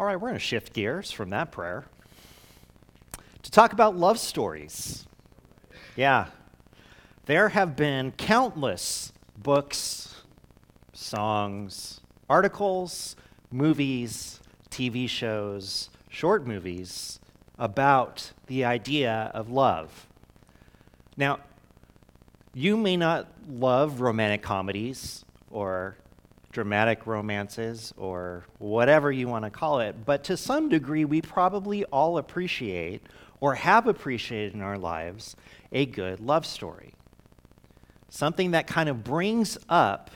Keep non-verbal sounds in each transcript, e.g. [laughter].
All right, we're going to shift gears from that prayer to talk about love stories. Yeah, there have been countless books, songs, articles, movies, TV shows, short movies about the idea of love. Now, you may not love romantic comedies or dramatic romances or whatever you want to call it, but to some degree, we probably all appreciate or have appreciated in our lives a good love story. Something that kind of brings up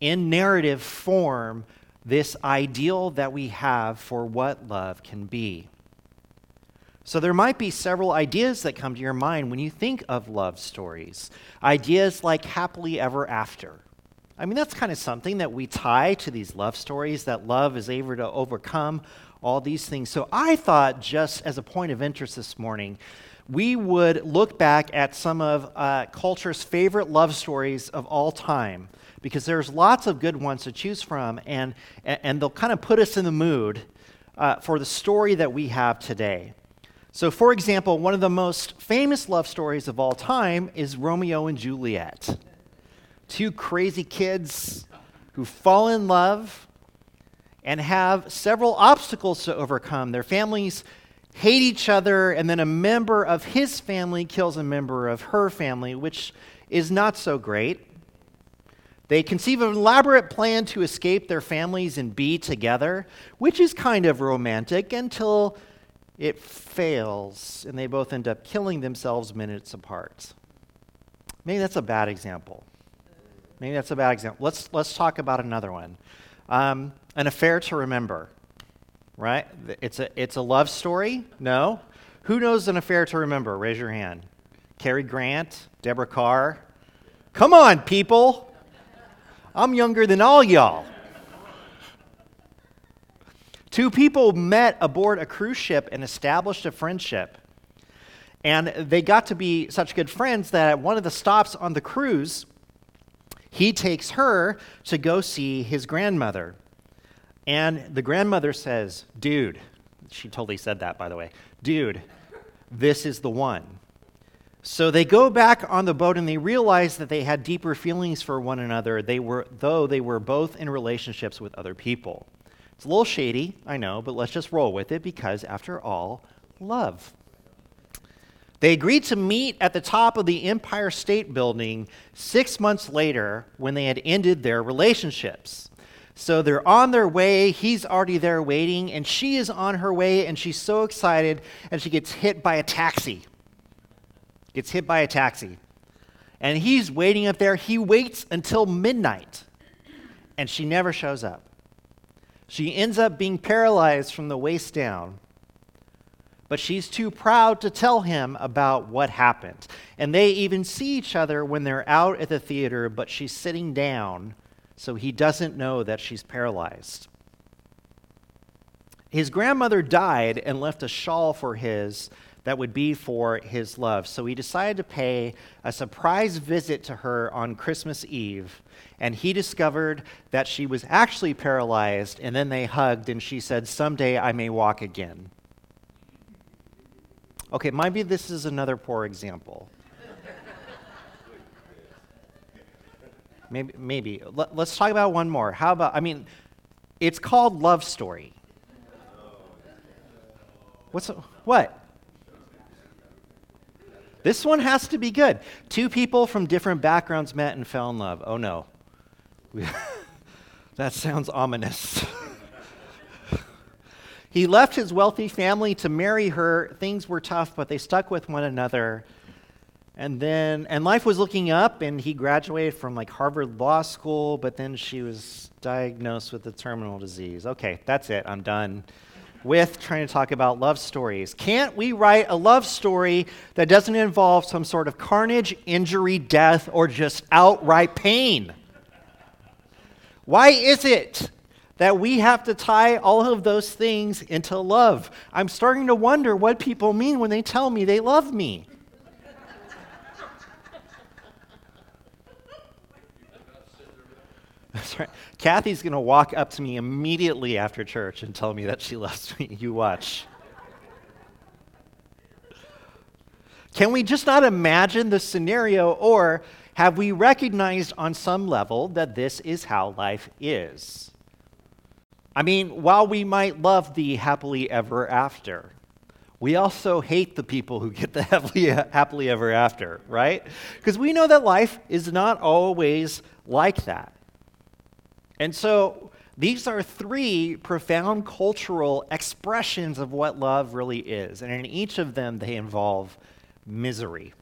in narrative form this ideal that we have for what love can be. So, there might be several ideas that come to your mind when you think of love stories. Ideas like happily ever after. I mean, that's kind of something that we tie to these love stories, that love is able to overcome all these things. So, I thought, just as a point of interest this morning, we would look back at some of uh, culture's favorite love stories of all time because there's lots of good ones to choose from, and, and they'll kind of put us in the mood uh, for the story that we have today. So, for example, one of the most famous love stories of all time is Romeo and Juliet. Two crazy kids who fall in love and have several obstacles to overcome. Their families hate each other, and then a member of his family kills a member of her family, which is not so great. They conceive an elaborate plan to escape their families and be together, which is kind of romantic until it fails and they both end up killing themselves minutes apart. Maybe that's a bad example. Maybe that's a bad example. Let's, let's talk about another one. Um, an affair to remember, right? It's a, it's a love story? No? Who knows an affair to remember? Raise your hand. Cary Grant, Deborah Kerr. Come on, people. I'm younger than all y'all. Two people met aboard a cruise ship and established a friendship. And they got to be such good friends that at one of the stops on the cruise, he takes her to go see his grandmother. And the grandmother says, Dude, she totally said that, by the way, dude, this is the one. So they go back on the boat and they realize that they had deeper feelings for one another, they were, though they were both in relationships with other people. It's a little shady, I know, but let's just roll with it because, after all, love. They agreed to meet at the top of the Empire State Building six months later when they had ended their relationships. So they're on their way. He's already there waiting, and she is on her way, and she's so excited, and she gets hit by a taxi. Gets hit by a taxi. And he's waiting up there. He waits until midnight, and she never shows up. She ends up being paralyzed from the waist down. But she's too proud to tell him about what happened. And they even see each other when they're out at the theater, but she's sitting down, so he doesn't know that she's paralyzed. His grandmother died and left a shawl for his that would be for his love. So he decided to pay a surprise visit to her on Christmas Eve. And he discovered that she was actually paralyzed. And then they hugged, and she said, Someday I may walk again. Okay, maybe this is another poor example. maybe, maybe. Let, us talk about one more. How about, I mean, it's called Love Story. What's, what? This one has to be good. Two people from different backgrounds met and fell in love. Oh no. [laughs] that sounds ominous. [laughs] he left his wealthy family to marry her. Things were tough, but they stuck with one another. And then, and life was looking up, and he graduated from like Harvard Law School, but then she was diagnosed with a terminal disease. Okay, that's it. I'm done with trying to talk about love stories. Can't we write a love story that doesn't involve some sort of carnage, injury, death, or just outright pain? Why is it that we have to tie all of those things into love? I'm starting to wonder what people mean when they tell me they love me. That's right. Kathy's going to walk up to me immediately after church and tell me that she loves me. You watch. Can we just not imagine the scenario, or have we recognized on some level that this is how life is? I mean, while we might love the happily ever after, we also hate the people who get the [laughs] happily, happily ever after, right? Because we know that life is not always like that. And so these are three profound cultural expressions of what love really is. And in each of them, they involve misery.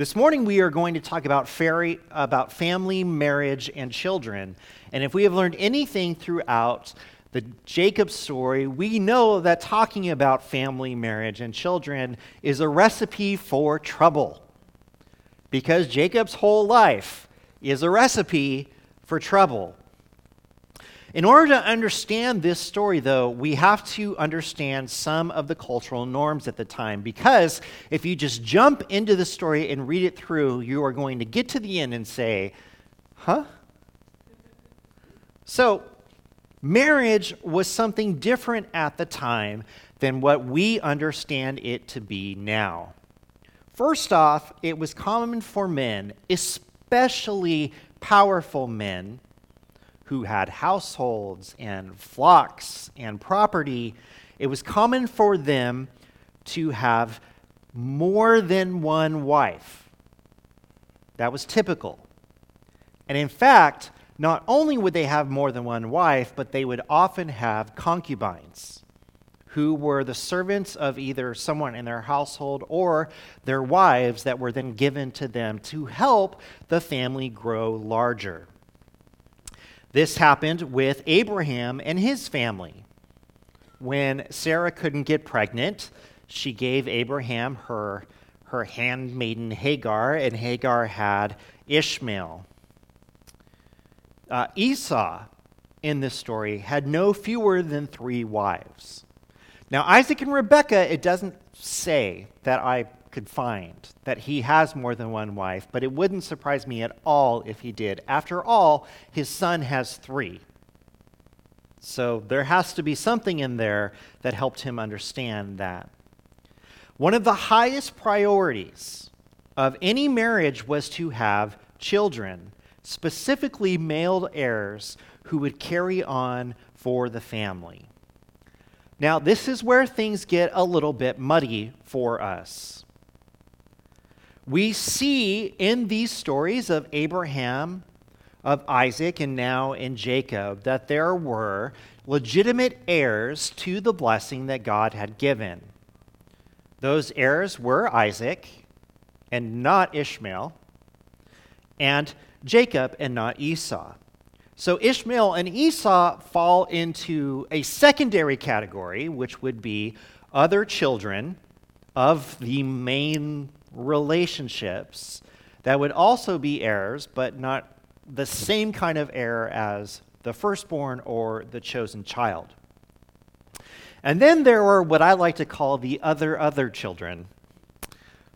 This morning, we are going to talk about, fairy, about family, marriage, and children. And if we have learned anything throughout the Jacob story, we know that talking about family, marriage, and children is a recipe for trouble. Because Jacob's whole life is a recipe for trouble. In order to understand this story, though, we have to understand some of the cultural norms at the time. Because if you just jump into the story and read it through, you are going to get to the end and say, huh? So, marriage was something different at the time than what we understand it to be now. First off, it was common for men, especially powerful men, who had households and flocks and property, it was common for them to have more than one wife. That was typical. And in fact, not only would they have more than one wife, but they would often have concubines who were the servants of either someone in their household or their wives that were then given to them to help the family grow larger. This happened with Abraham and his family. When Sarah couldn't get pregnant, she gave Abraham her, her handmaiden Hagar, and Hagar had Ishmael. Uh, Esau, in this story, had no fewer than three wives. Now, Isaac and Rebekah, it doesn't say that I could find that he has more than one wife, but it wouldn't surprise me at all if he did. After all, his son has three. So there has to be something in there that helped him understand that. One of the highest priorities of any marriage was to have children, specifically male heirs who would carry on for the family. Now, this is where things get a little bit muddy for us we see in these stories of Abraham, of Isaac, and now in Jacob that there were legitimate heirs to the blessing that God had given. Those heirs were Isaac and not Ishmael, and Jacob and not Esau. So Ishmael and Esau fall into a secondary category, which would be other children of the main relationships that would also be heirs, but not the same kind of heir as the firstborn or the chosen child. And then there were what I like to call the other other children,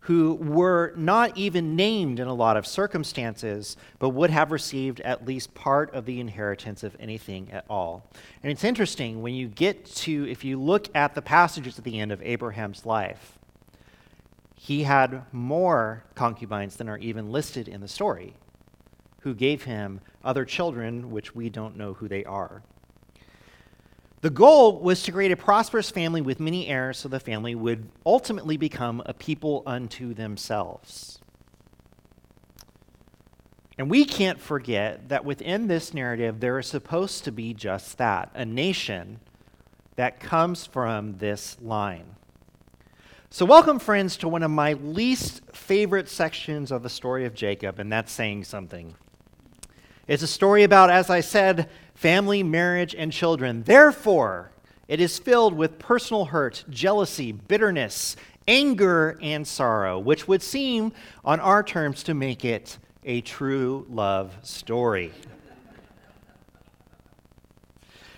who were not even named in a lot of circumstances, but would have received at least part of the inheritance of anything at all. And it's interesting when you get to, if you look at the passages at the end of Abraham's life, he had more concubines than are even listed in the story, who gave him other children, which we don't know who they are. The goal was to create a prosperous family with many heirs so the family would ultimately become a people unto themselves. And we can't forget that within this narrative, there is supposed to be just that a nation that comes from this line. So, welcome, friends, to one of my least favorite sections of the story of Jacob, and that's saying something. It's a story about, as I said, family, marriage, and children. Therefore, it is filled with personal hurt, jealousy, bitterness, anger, and sorrow, which would seem, on our terms, to make it a true love story.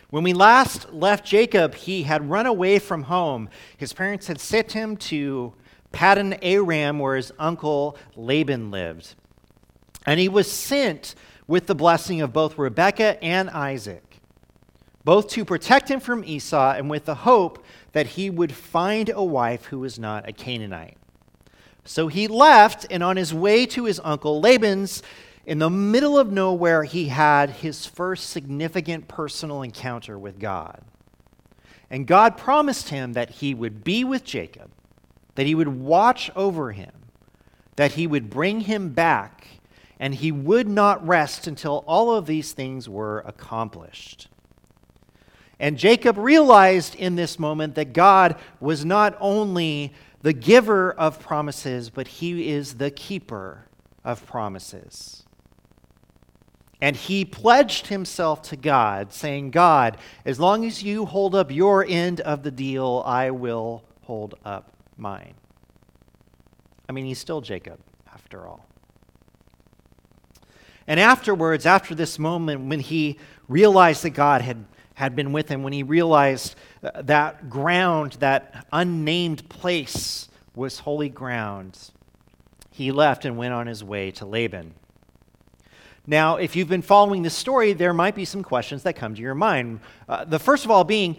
When we last left Jacob, he had run away from home. His parents had sent him to Paddan Aram, where his uncle Laban lived. And he was sent with the blessing of both Rebekah and Isaac, both to protect him from Esau and with the hope that he would find a wife who was not a Canaanite. So he left, and on his way to his uncle Laban's, in the middle of nowhere, he had his first significant personal encounter with God. And God promised him that he would be with Jacob, that he would watch over him, that he would bring him back, and he would not rest until all of these things were accomplished. And Jacob realized in this moment that God was not only the giver of promises, but he is the keeper of promises. And he pledged himself to God, saying, God, as long as you hold up your end of the deal, I will hold up mine. I mean, he's still Jacob, after all. And afterwards, after this moment, when he realized that God had, had been with him, when he realized uh, that ground, that unnamed place was holy ground, he left and went on his way to Laban. Now, if you've been following this story, there might be some questions that come to your mind. Uh, the first of all being,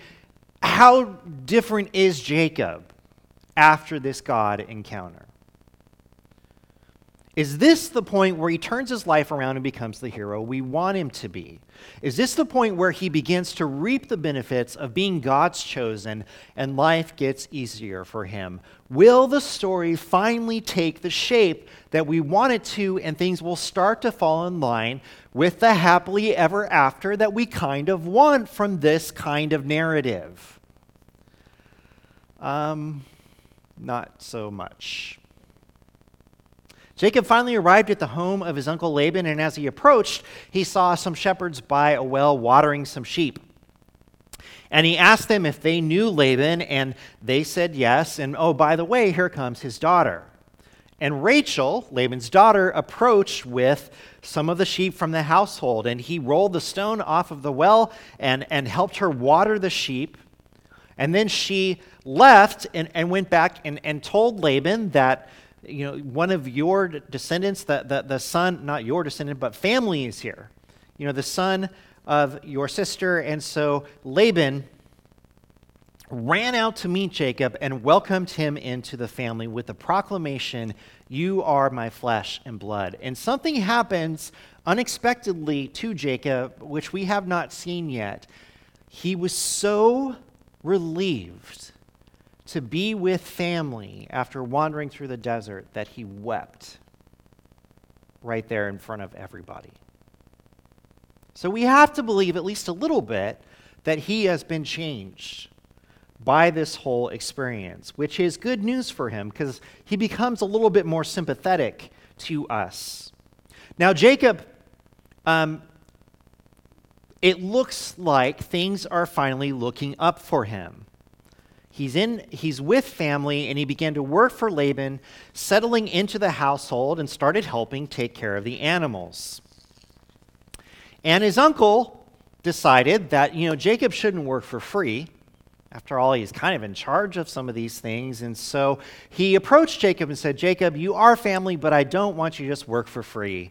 how different is Jacob after this God encounter? Is this the point where he turns his life around and becomes the hero we want him to be? Is this the point where he begins to reap the benefits of being God's chosen and life gets easier for him? Will the story finally take the shape that we want it to and things will start to fall in line with the happily ever after that we kind of want from this kind of narrative? Um, not so much. Jacob finally arrived at the home of his uncle Laban, and as he approached, he saw some shepherds by a well watering some sheep. And he asked them if they knew Laban, and they said yes. And oh, by the way, here comes his daughter. And Rachel, Laban's daughter, approached with some of the sheep from the household, and he rolled the stone off of the well and, and helped her water the sheep. And then she left and, and went back and, and told Laban that you know, one of your descendants, the, the, the son, not your descendant, but family is here. You know, the son of your sister. And so Laban ran out to meet Jacob and welcomed him into the family with the proclamation, You are my flesh and blood. And something happens unexpectedly to Jacob, which we have not seen yet. He was so relieved to be with family after wandering through the desert that he wept right there in front of everybody. So we have to believe at least a little bit that he has been changed by this whole experience, which is good news for him because he becomes a little bit more sympathetic to us. Now, Jacob, um, it looks like things are finally looking up for him. He's, in, he's with family and he began to work for Laban, settling into the household and started helping take care of the animals. And his uncle decided that, you know, Jacob shouldn't work for free. After all, he's kind of in charge of some of these things. And so he approached Jacob and said, Jacob, you are family, but I don't want you to just work for free.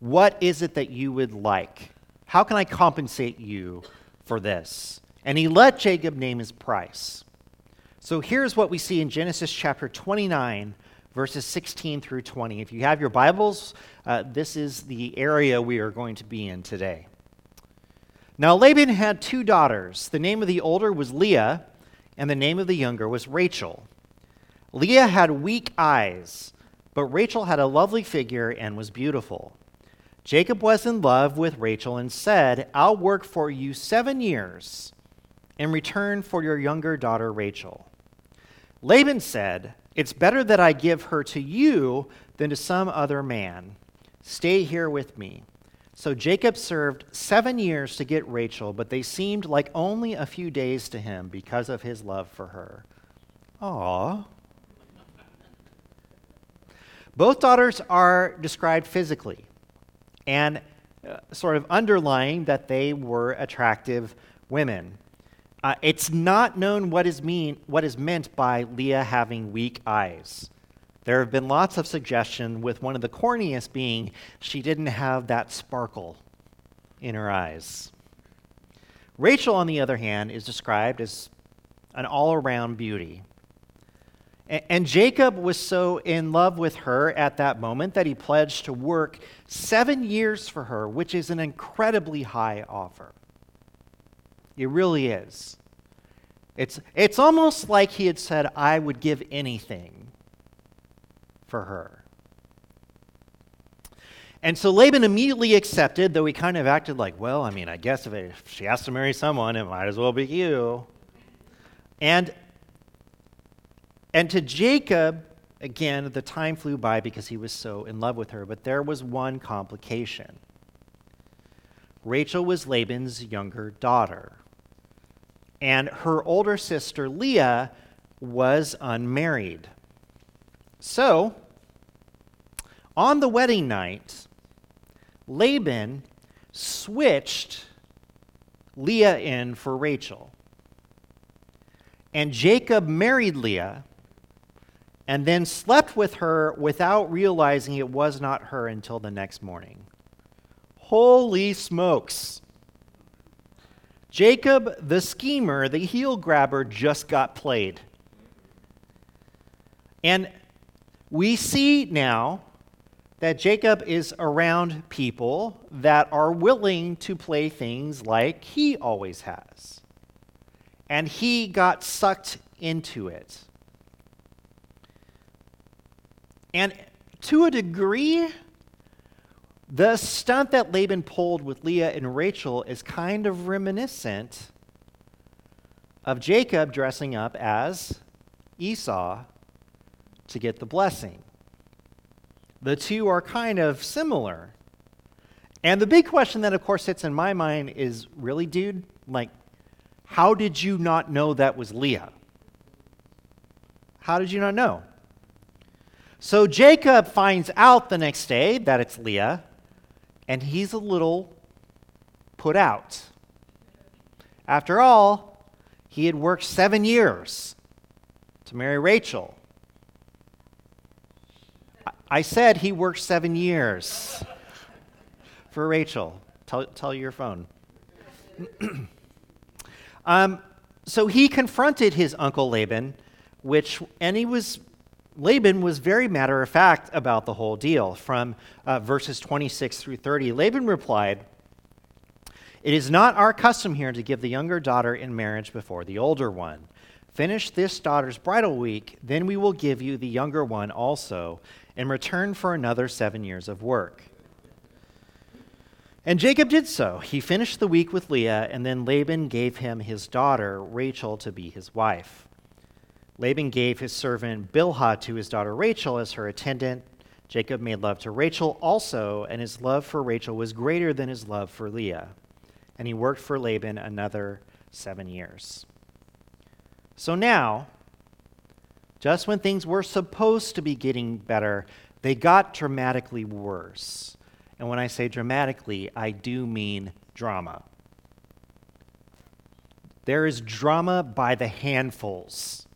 What is it that you would like? How can I compensate you for this? And he let Jacob name his price. So here's what we see in Genesis chapter 29, verses 16 through 20. If you have your Bibles, uh, this is the area we are going to be in today. Now, Laban had two daughters. The name of the older was Leah, and the name of the younger was Rachel. Leah had weak eyes, but Rachel had a lovely figure and was beautiful. Jacob was in love with Rachel and said, I'll work for you seven years in return for your younger daughter Rachel. Laban said, It's better that I give her to you than to some other man. Stay here with me. So Jacob served seven years to get Rachel, but they seemed like only a few days to him because of his love for her. Aww. Both daughters are described physically and uh, sort of underlying that they were attractive women. Uh, it's not known what is, mean, what is meant by Leah having weak eyes. There have been lots of suggestion, with one of the corniest being she didn't have that sparkle in her eyes. Rachel, on the other hand, is described as an all around beauty. And Jacob was so in love with her at that moment that he pledged to work seven years for her, which is an incredibly high offer. It really is. It's, it's almost like he had said, I would give anything for her. And so Laban immediately accepted, though he kind of acted like, well, I mean, I guess if, if she has to marry someone, it might as well be you. And and to Jacob, again, the time flew by because he was so in love with her, but there was one complication. Rachel was Laban's younger daughter, and her older sister Leah was unmarried. So, on the wedding night, Laban switched Leah in for Rachel. And Jacob married Leah and then slept with her without realizing it was not her until the next morning. Holy smokes! Jacob, the schemer, the heel grabber, just got played. And we see now that Jacob is around people that are willing to play things like he always has. And he got sucked into it. And to a degree, the stunt that Laban pulled with Leah and Rachel is kind of reminiscent of Jacob dressing up as Esau to get the blessing. The two are kind of similar. And the big question that, of course, sits in my mind is really, dude, like, how did you not know that was Leah? How did you not know? So Jacob finds out the next day that it's Leah, and he's a little put out. After all, he had worked seven years to marry Rachel. I said he worked seven years for Rachel. Tell, tell your phone. [clears throat] um, so he confronted his uncle Laban, which, and he was Laban was very matter of fact about the whole deal. From uh, verses 26 through 30, Laban replied, It is not our custom here to give the younger daughter in marriage before the older one. Finish this daughter's bridal week, then we will give you the younger one also, in return for another seven years of work. And Jacob did so. He finished the week with Leah, and then Laban gave him his daughter, Rachel, to be his wife. Laban gave his servant Bilhah to his daughter Rachel as her attendant. Jacob made love to Rachel also, and his love for Rachel was greater than his love for Leah. And he worked for Laban another seven years. So now, just when things were supposed to be getting better, they got dramatically worse. And when I say dramatically, I do mean drama. There is drama by the handfuls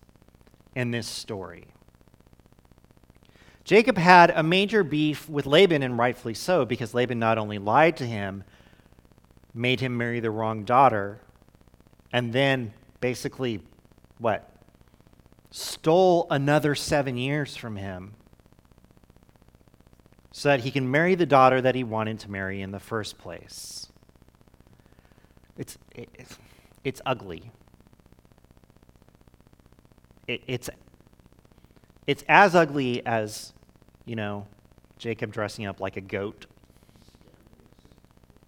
in this story. Jacob had a major beef with Laban, and rightfully so, because Laban not only lied to him, made him marry the wrong daughter, and then basically, what? Stole another seven years from him so that he can marry the daughter that he wanted to marry in the first place. It's, it's, it's ugly it, it's it's as ugly as you know Jacob dressing up like a goat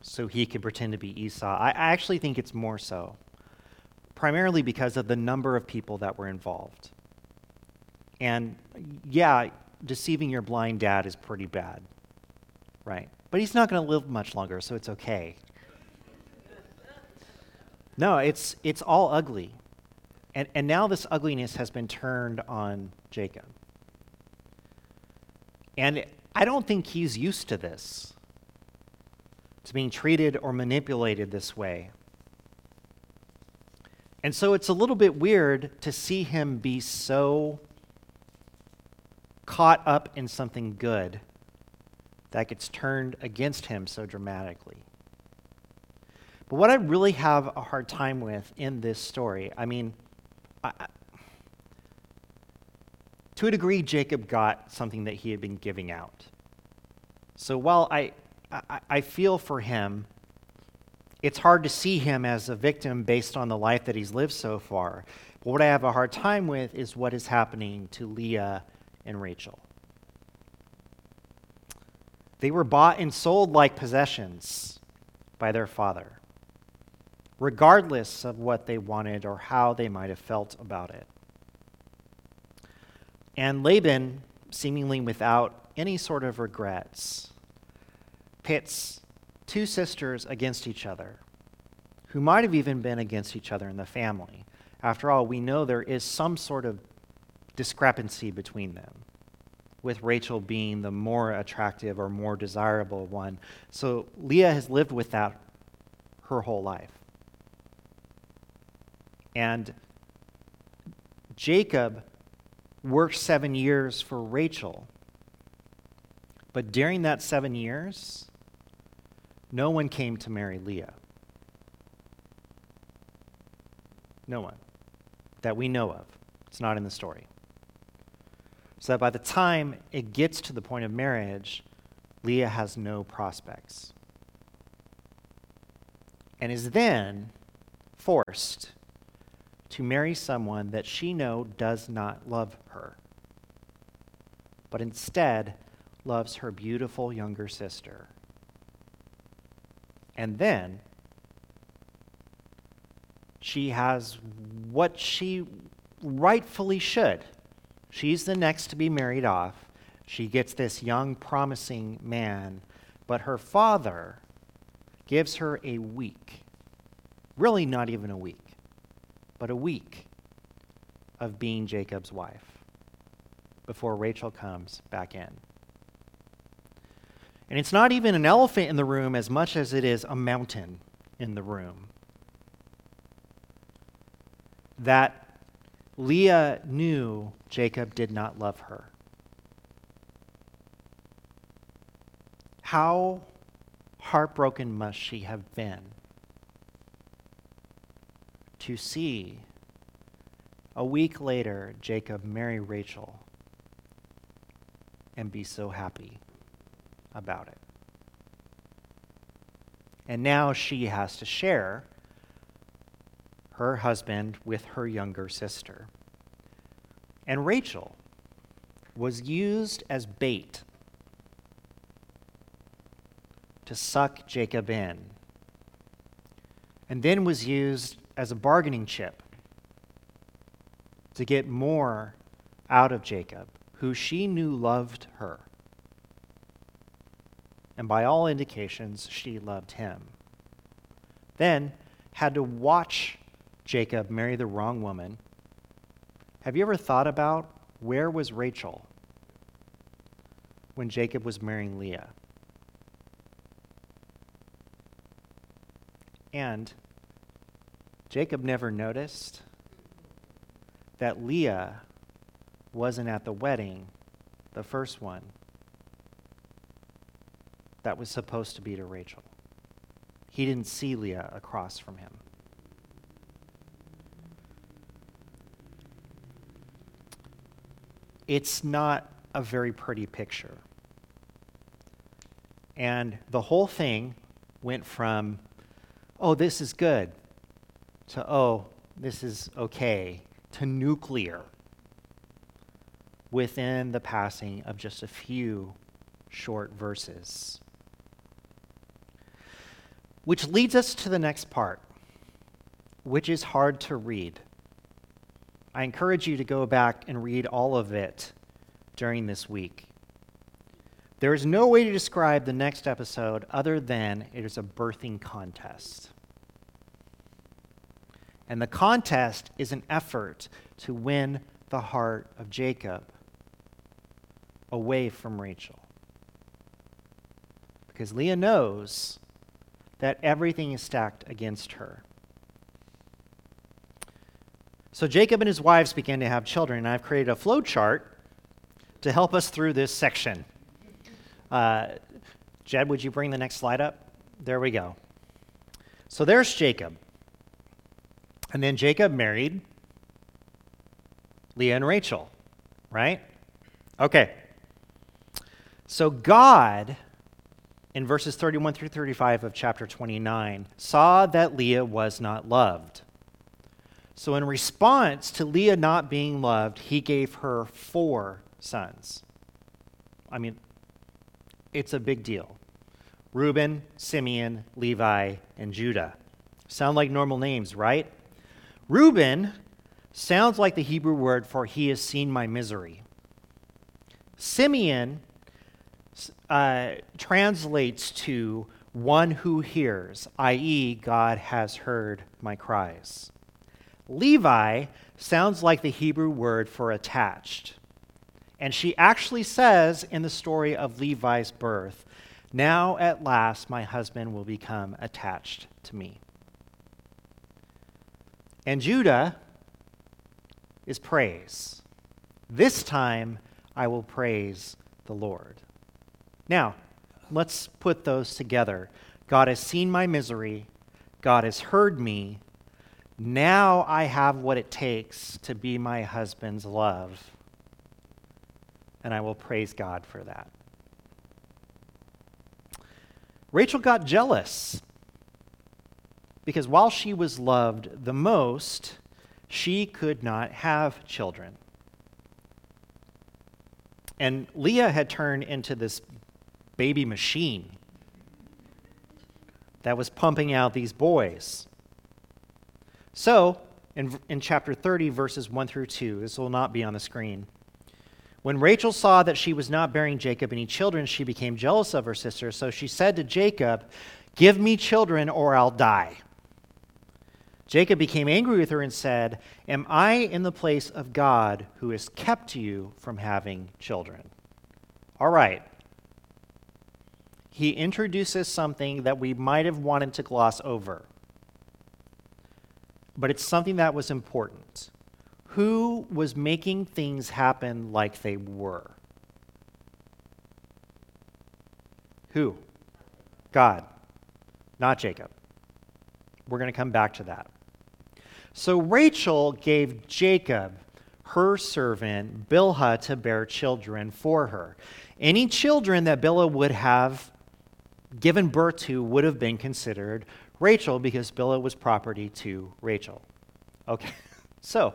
so he could pretend to be Esau. I, I actually think it's more so, primarily because of the number of people that were involved. And yeah, deceiving your blind dad is pretty bad, right? But he's not going to live much longer, so it's okay. No, it's, it's all ugly. And, and now this ugliness has been turned on Jacob. And I don't think he's used to this, to being treated or manipulated this way. And so it's a little bit weird to see him be so caught up in something good that gets turned against him so dramatically. But what I really have a hard time with in this story, I mean, I, to a degree, Jacob got something that he had been giving out. So while I, I, I feel for him, it's hard to see him as a victim based on the life that he's lived so far. But what I have a hard time with is what is happening to Leah and Rachel. They were bought and sold like possessions by their father, regardless of what they wanted or how they might have felt about it. And Laban, seemingly without any sort of regrets, pits two sisters against each other, who might have even been against each other in the family. After all, we know there is some sort of discrepancy between them, with Rachel being the more attractive or more desirable one. So Leah has lived with that her whole life. And Jacob worked seven years for Rachel. But during that seven years, no one came to marry Leah. No one that we know of. It's not in the story. So that by the time it gets to the point of marriage, Leah has no prospects. And is then forced to marry someone that she know does not love her, but instead loves her beautiful younger sister. And then she has what she rightfully should. She's the next to be married off. She gets this young, promising man, but her father gives her a week, really not even a week, but a week of being Jacob's wife before Rachel comes back in. And it's not even an elephant in the room as much as it is a mountain in the room. That Leah knew Jacob did not love her. How heartbroken must she have been to see a week later Jacob marry Rachel and be so happy about it. And now she has to share her husband with her younger sister. And Rachel was used as bait to suck Jacob in, and then was used as a bargaining chip to get more out of Jacob, who she knew loved her. And by all indications, she loved him. Then had to watch Jacob marry the wrong woman. Have you ever thought about where was Rachel when Jacob was marrying Leah? And Jacob never noticed that Leah wasn't at the wedding, the first one, that was supposed to be to Rachel. He didn't see Leah across from him. It's not a very pretty picture. And the whole thing went from, oh, this is good, to, oh, this is okay, to nuclear within the passing of just a few short verses. Which leads us to the next part, which is hard to read. I encourage you to go back and read all of it during this week. There is no way to describe the next episode other than it is a birthing contest. And the contest is an effort to win the heart of Jacob away from Rachel. Because Leah knows that everything is stacked against her. So Jacob and his wives began to have children, and I've created a flow chart to help us through this section. Uh, Jed, would you bring the next slide up? There we go. So there's Jacob. And then Jacob married Leah and Rachel, right? Okay. So God, in verses 31 through 35 of chapter 29, saw that Leah was not loved. So, in response to Leah not being loved, he gave her four sons. I mean, it's a big deal Reuben, Simeon, Levi, and Judah. Sound like normal names, right? Reuben sounds like the Hebrew word for he has seen my misery. Simeon uh, translates to one who hears, i.e., God has heard my cries. Levi sounds like the Hebrew word for attached. And she actually says in the story of Levi's birth, Now at last my husband will become attached to me. And Judah is praise. This time I will praise the Lord. Now, let's put those together. God has seen my misery, God has heard me. Now I have what it takes to be my husband's love. And I will praise God for that. Rachel got jealous because while she was loved the most, she could not have children. And Leah had turned into this baby machine that was pumping out these boys. So, in, in chapter 30, verses 1 through 2, this will not be on the screen. When Rachel saw that she was not bearing Jacob any children, she became jealous of her sister. So she said to Jacob, Give me children or I'll die. Jacob became angry with her and said, Am I in the place of God who has kept you from having children? All right. He introduces something that we might have wanted to gloss over, but it's something that was important. Who was making things happen like they were? Who? God, not Jacob. We're going to come back to that. So Rachel gave Jacob her servant Bilhah to bear children for her. Any children that Bilhah would have given birth to would have been considered Rachel because Bilhah was property to Rachel. Okay, [laughs] so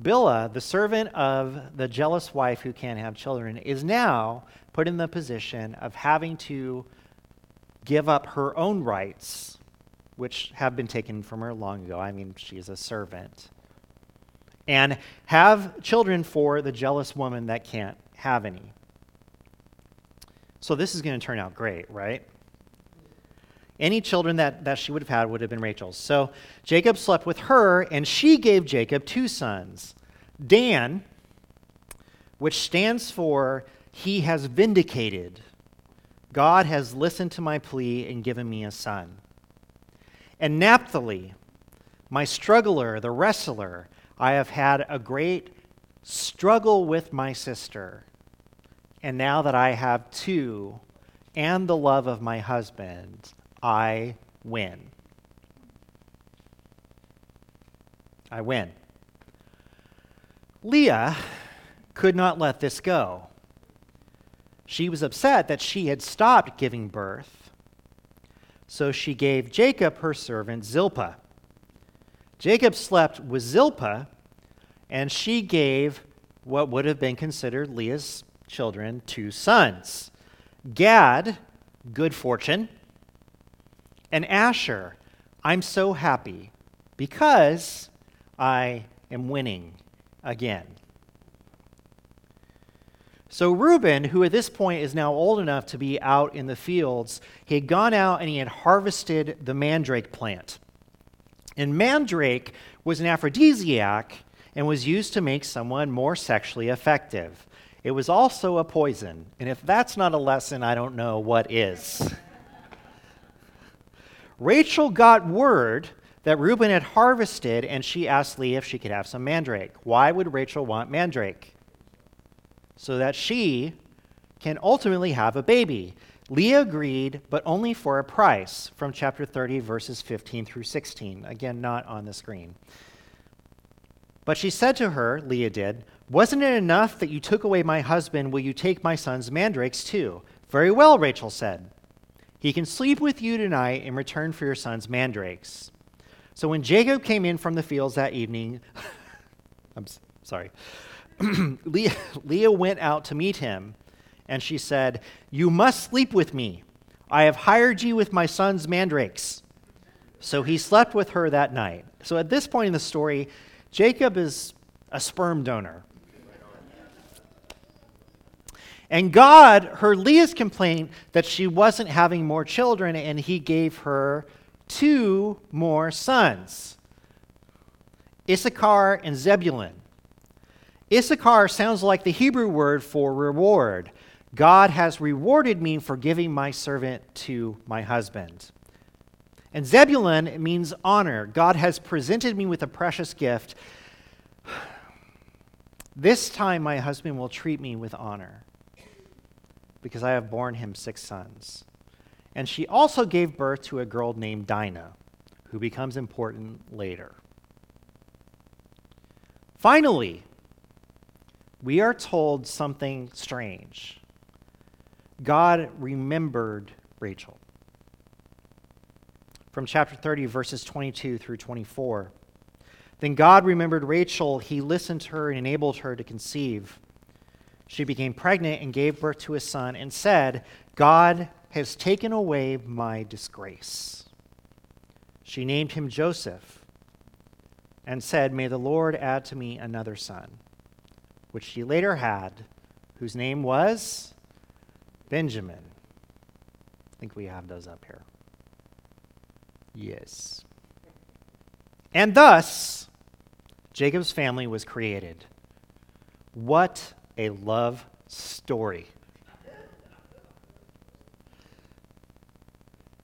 Bilhah, the servant of the jealous wife who can't have children, is now put in the position of having to give up her own rights which have been taken from her long ago. I mean, she's a servant. And have children for the jealous woman that can't have any. So this is going to turn out great, right? Any children that, that she would have had would have been Rachel's. So Jacob slept with her, and she gave Jacob two sons Dan, which stands for He has vindicated. God has listened to my plea and given me a son. And Naphtali, my struggler, the wrestler, I have had a great struggle with my sister. And now that I have two and the love of my husband, I win. I win. Leah could not let this go. She was upset that she had stopped giving birth so she gave Jacob her servant Zilpah. Jacob slept with Zilpah, and she gave what would have been considered Leah's children two sons Gad, good fortune, and Asher, I'm so happy because I am winning again. So Reuben, who at this point is now old enough to be out in the fields, he had gone out and he had harvested the mandrake plant. And mandrake was an aphrodisiac and was used to make someone more sexually effective. It was also a poison, and if that's not a lesson, I don't know what is. Rachel got word that Reuben had harvested, and she asked Leah if she could have some mandrake. Why would Rachel want mandrake? So that she can ultimately have a baby. Leah agreed, but only for a price, from chapter 30, verses 15 through 16. Again, not on the screen. But she said to her, Leah did, Wasn't it enough that you took away my husband? Will you take my son's mandrakes too? Very well, Rachel said. He can sleep with you tonight in return for your son's mandrakes. So when Jacob came in from the fields that evening, [laughs] I'm sorry, [clears throat] Leah, Leah went out to meet him, and she said, You must sleep with me. I have hired you with my son's mandrakes. So he slept with her that night. So at this point in the story, Jacob is a sperm donor. And God heard Leah's complaint that she wasn't having more children, and he gave her two more sons Issachar and Zebulun. Issachar sounds like the Hebrew word for reward. God has rewarded me for giving my servant to my husband. And Zebulun means honor. God has presented me with a precious gift. This time my husband will treat me with honor because I have borne him six sons. And she also gave birth to a girl named Dinah, who becomes important later. Finally, we are told something strange. God remembered Rachel. From chapter 30, verses 22 through 24. Then God remembered Rachel. He listened to her and enabled her to conceive. She became pregnant and gave birth to a son and said, God has taken away my disgrace. She named him Joseph and said, May the Lord add to me another son, which she later had, whose name was Benjamin. I think we have those up here. Yes. And thus, Jacob's family was created. What a love story.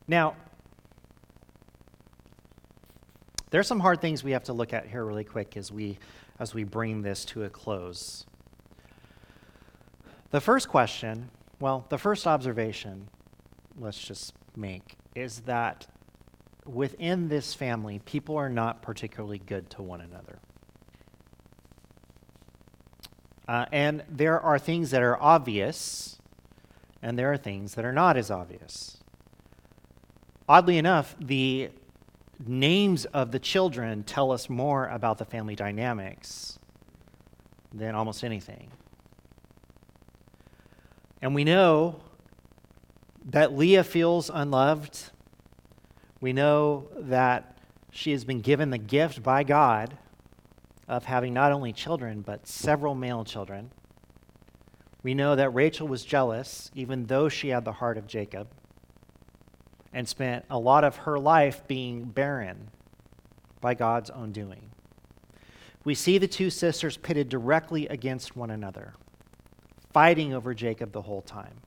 Now, there's some hard things we have to look at here really quick as we as we bring this to a close. The first question, well, the first observation let's just make is that within this family, people are not particularly good to one another. Uh, and there are things that are obvious, and there are things that are not as obvious. Oddly enough, the names of the children tell us more about the family dynamics than almost anything. And we know that Leah feels unloved. We know that she has been given the gift by God of having not only children, but several male children. We know that Rachel was jealous, even though she had the heart of Jacob, and spent a lot of her life being barren by God's own doing. We see the two sisters pitted directly against one another, fighting over Jacob the whole time.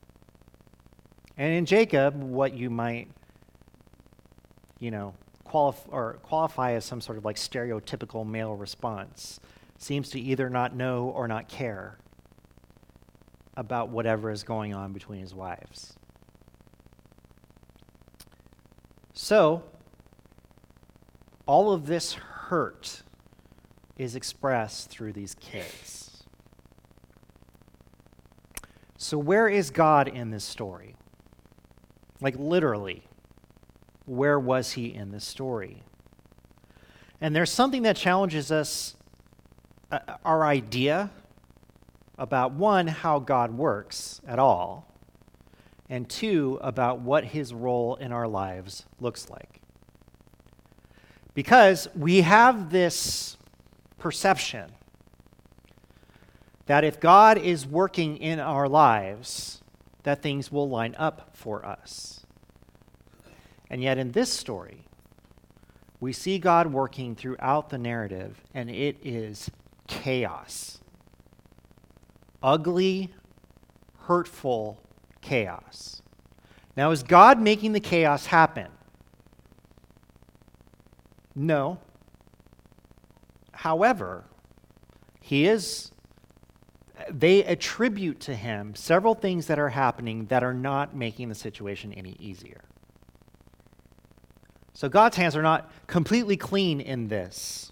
And in Jacob, what you might, you know, qualif- or qualify as some sort of like stereotypical male response seems to either not know or not care about whatever is going on between his wives. So, all of this hurt is expressed through these kids. So, where is God in this story? Like, literally where was he in this story? And there's something that challenges us, uh, our idea about one, how God works at all, and two, about what his role in our lives looks like. Because we have this perception that if God is working in our lives, that things will line up for us. And yet, in this story, we see God working throughout the narrative, and it is chaos. Ugly, hurtful chaos. Now, is God making the chaos happen? No. However, he is, they attribute to him several things that are happening that are not making the situation any easier. So God's hands are not completely clean in this.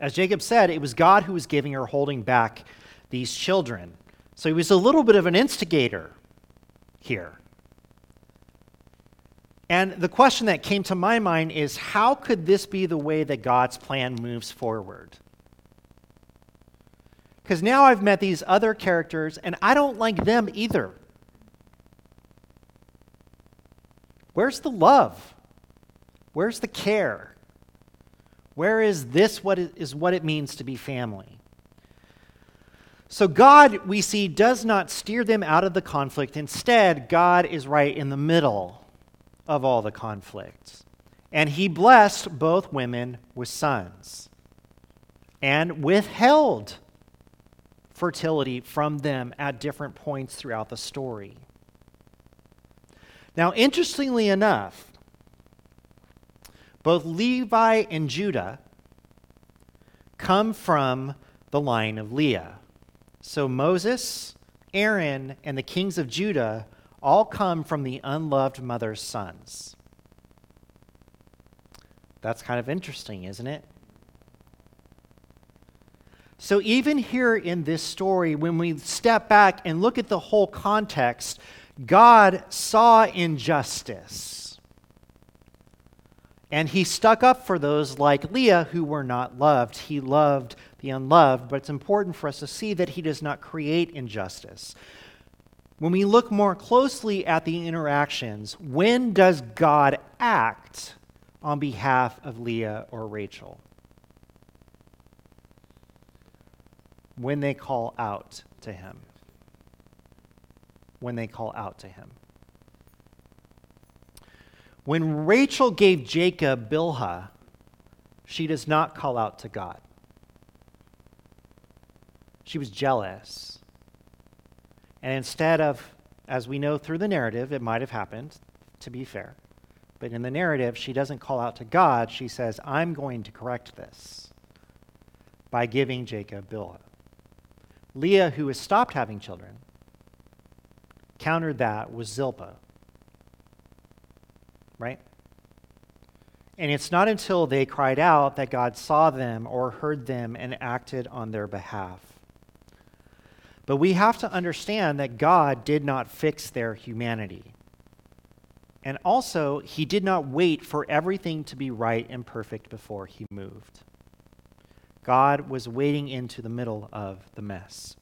As Jacob said, it was God who was giving or holding back these children. So he was a little bit of an instigator here. And the question that came to my mind is how could this be the way that God's plan moves forward? Because now I've met these other characters and I don't like them either. Where's the love? Where's the care? Where is this what is what it means to be family? So God, we see, does not steer them out of the conflict. Instead, God is right in the middle of all the conflicts. And he blessed both women with sons and withheld fertility from them at different points throughout the story. Now, interestingly enough, both Levi and Judah come from the line of Leah. So Moses, Aaron, and the kings of Judah all come from the unloved mother's sons. That's kind of interesting, isn't it? So, even here in this story, when we step back and look at the whole context, God saw injustice. And he stuck up for those like Leah who were not loved. He loved the unloved, but it's important for us to see that he does not create injustice. When we look more closely at the interactions, when does God act on behalf of Leah or Rachel? When they call out to him. When they call out to him. When Rachel gave Jacob Bilhah, she does not call out to God. She was jealous. And instead of, as we know through the narrative, it might have happened, to be fair, but in the narrative, she doesn't call out to God. She says, I'm going to correct this by giving Jacob Bilhah. Leah, who has stopped having children, countered that with Zilpah. Right? And it's not until they cried out that God saw them or heard them and acted on their behalf. But we have to understand that God did not fix their humanity. And also, he did not wait for everything to be right and perfect before he moved. God was waiting into the middle of the mess.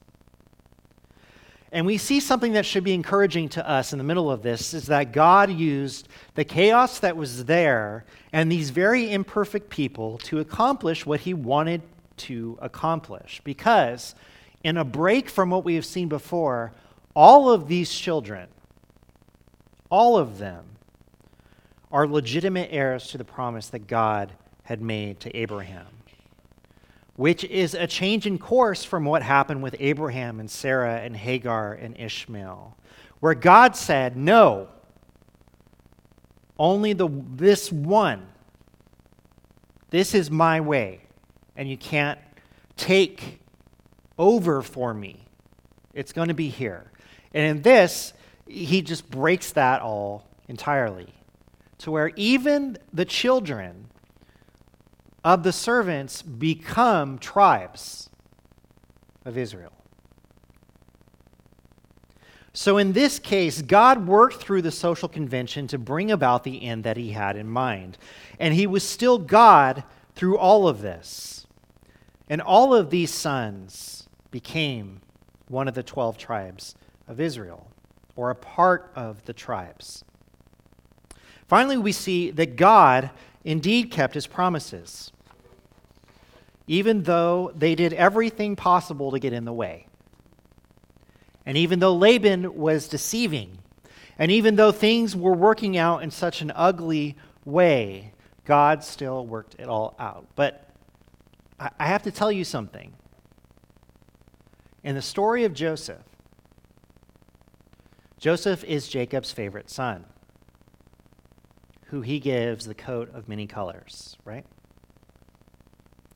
And we see something that should be encouraging to us in the middle of this is that God used the chaos that was there and these very imperfect people to accomplish what he wanted to accomplish. Because in a break from what we have seen before, all of these children, all of them, are legitimate heirs to the promise that God had made to Abraham, which is a change in course from what happened with Abraham and Sarah and Hagar and Ishmael, where God said, No, only the, this one, this is my way, and you can't take over for me. It's going to be here. And in this, he just breaks that all entirely to where even the children of the servants become tribes of Israel. So, in this case, God worked through the social convention to bring about the end that he had in mind. And he was still God through all of this. And all of these sons became one of the 12 tribes of Israel, or a part of the tribes. Finally, we see that God indeed kept his promises, even though they did everything possible to get in the way. And even though Laban was deceiving, and even though things were working out in such an ugly way, God still worked it all out. But I have to tell you something. In the story of Joseph, Joseph is Jacob's favorite son, who he gives the coat of many colors, right?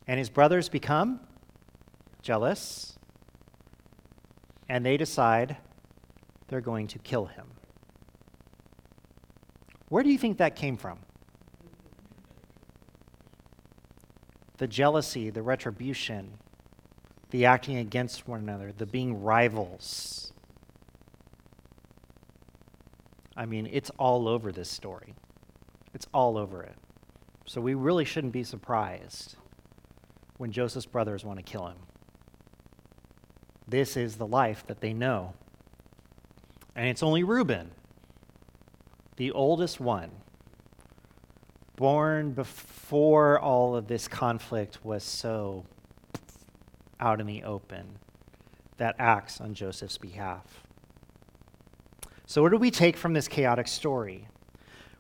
And his brothers become jealous and they decide they're going to kill him. Where do you think that came from? The jealousy, the retribution, the acting against one another, the being rivals. I mean, it's all over this story. It's all over it. So we really shouldn't be surprised when Joseph's brothers want to kill him. This is the life that they know. And it's only Reuben, the oldest one, born before all of this conflict was so out in the open, that acts on Joseph's behalf. So, what do we take from this chaotic story?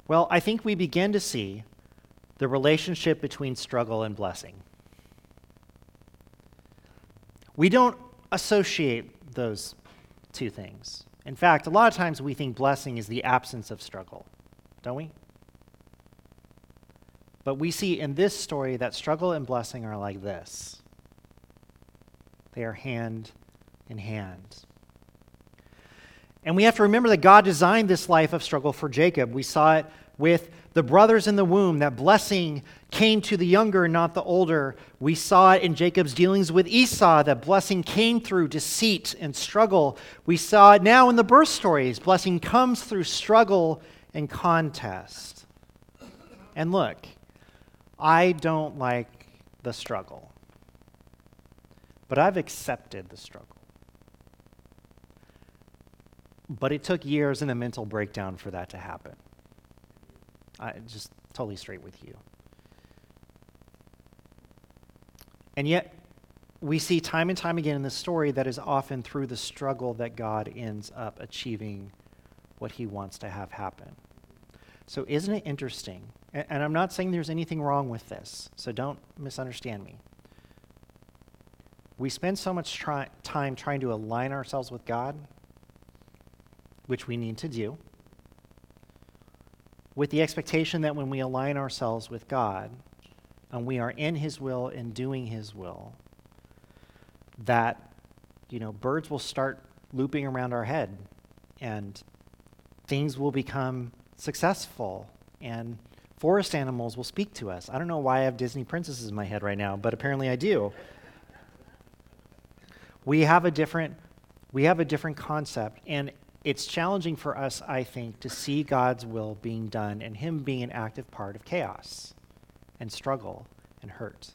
Well, I think we begin to see the relationship between struggle and blessing. We don't associate those two things. In fact, a lot of times we think blessing is the absence of struggle, don't we? But we see in this story that struggle and blessing are like this they are hand in hand. And we have to remember that God designed this life of struggle for Jacob. We saw it with the brothers in the womb, that blessing came to the younger, not the older. We saw it in Jacob's dealings with Esau, that blessing came through deceit and struggle. We saw it now in the birth stories. Blessing comes through struggle and contest. And look, I don't like the struggle, but I've accepted the struggle. But it took years and a mental breakdown for that to happen. I just totally straight with you. And yet, we see time and time again in this story that is often through the struggle that God ends up achieving what he wants to have happen. So, isn't it interesting? And, and I'm not saying there's anything wrong with this, so don't misunderstand me. We spend so much try- time trying to align ourselves with God, which we need to do with the expectation that when we align ourselves with God and we are in His will and doing His will, that, you know, birds will start looping around our head and things will become successful and forest animals will speak to us. I don't know why I have Disney princesses in my head right now, but apparently I do. We have a different we have a different concept and it's challenging for us, I think, to see God's will being done and Him being an active part of chaos and struggle and hurt.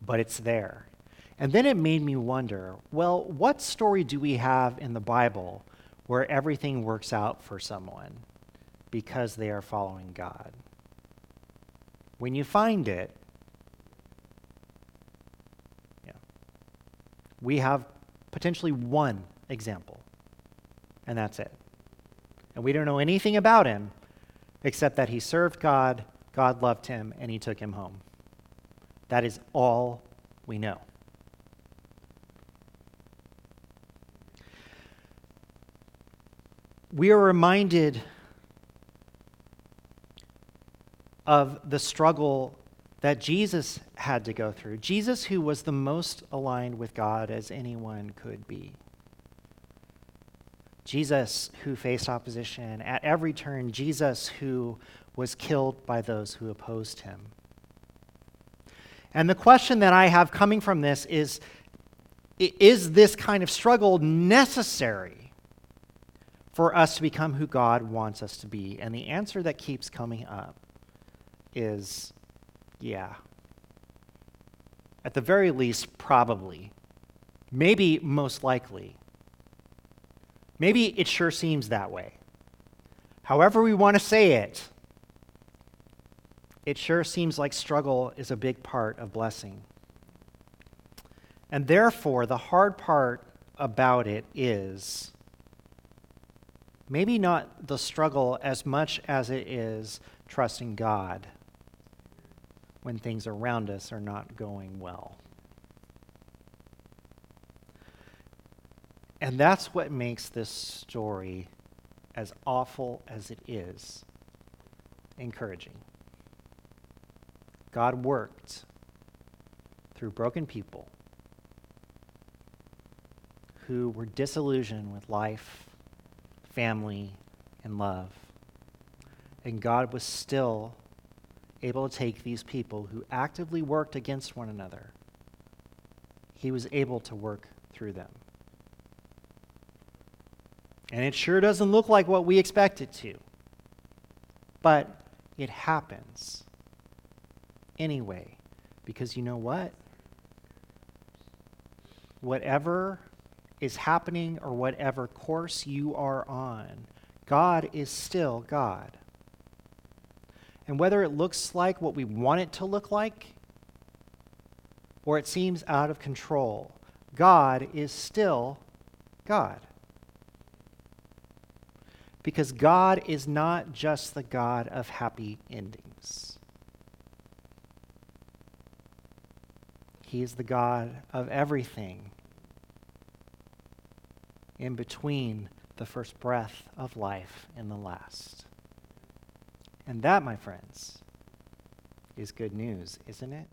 But it's there. And then it made me wonder well, what story do we have in the Bible where everything works out for someone because they are following God? When you find it, we have potentially one example and that's it. And we don't know anything about him except that he served God, God loved him, and he took him home. That is all we know. We are reminded of the struggle that Jesus had to go through. Jesus, who was the most aligned with God as anyone could be. Jesus who faced opposition at every turn, Jesus who was killed by those who opposed him. And the question that I have coming from this is is this kind of struggle necessary for us to become who God wants us to be? And the answer that keeps coming up is yeah. At the very least, probably. Maybe most likely. Maybe it sure seems that way. However, we want to say it, it sure seems like struggle is a big part of blessing. And therefore, the hard part about it is maybe not the struggle as much as it is trusting God when things around us are not going well. And that's what makes this story, as awful as it is, encouraging. God worked through broken people who were disillusioned with life, family, and love. And God was still able to take these people who actively worked against one another, He was able to work through them. And it sure doesn't look like what we expect it to. But it happens anyway. Because you know what? Whatever is happening or whatever course you are on, God is still God. And whether it looks like what we want it to look like or it seems out of control, God is still God. Because God is not just the God of happy endings. He is the God of everything in between the first breath of life and the last. And that, my friends, is good news, isn't it?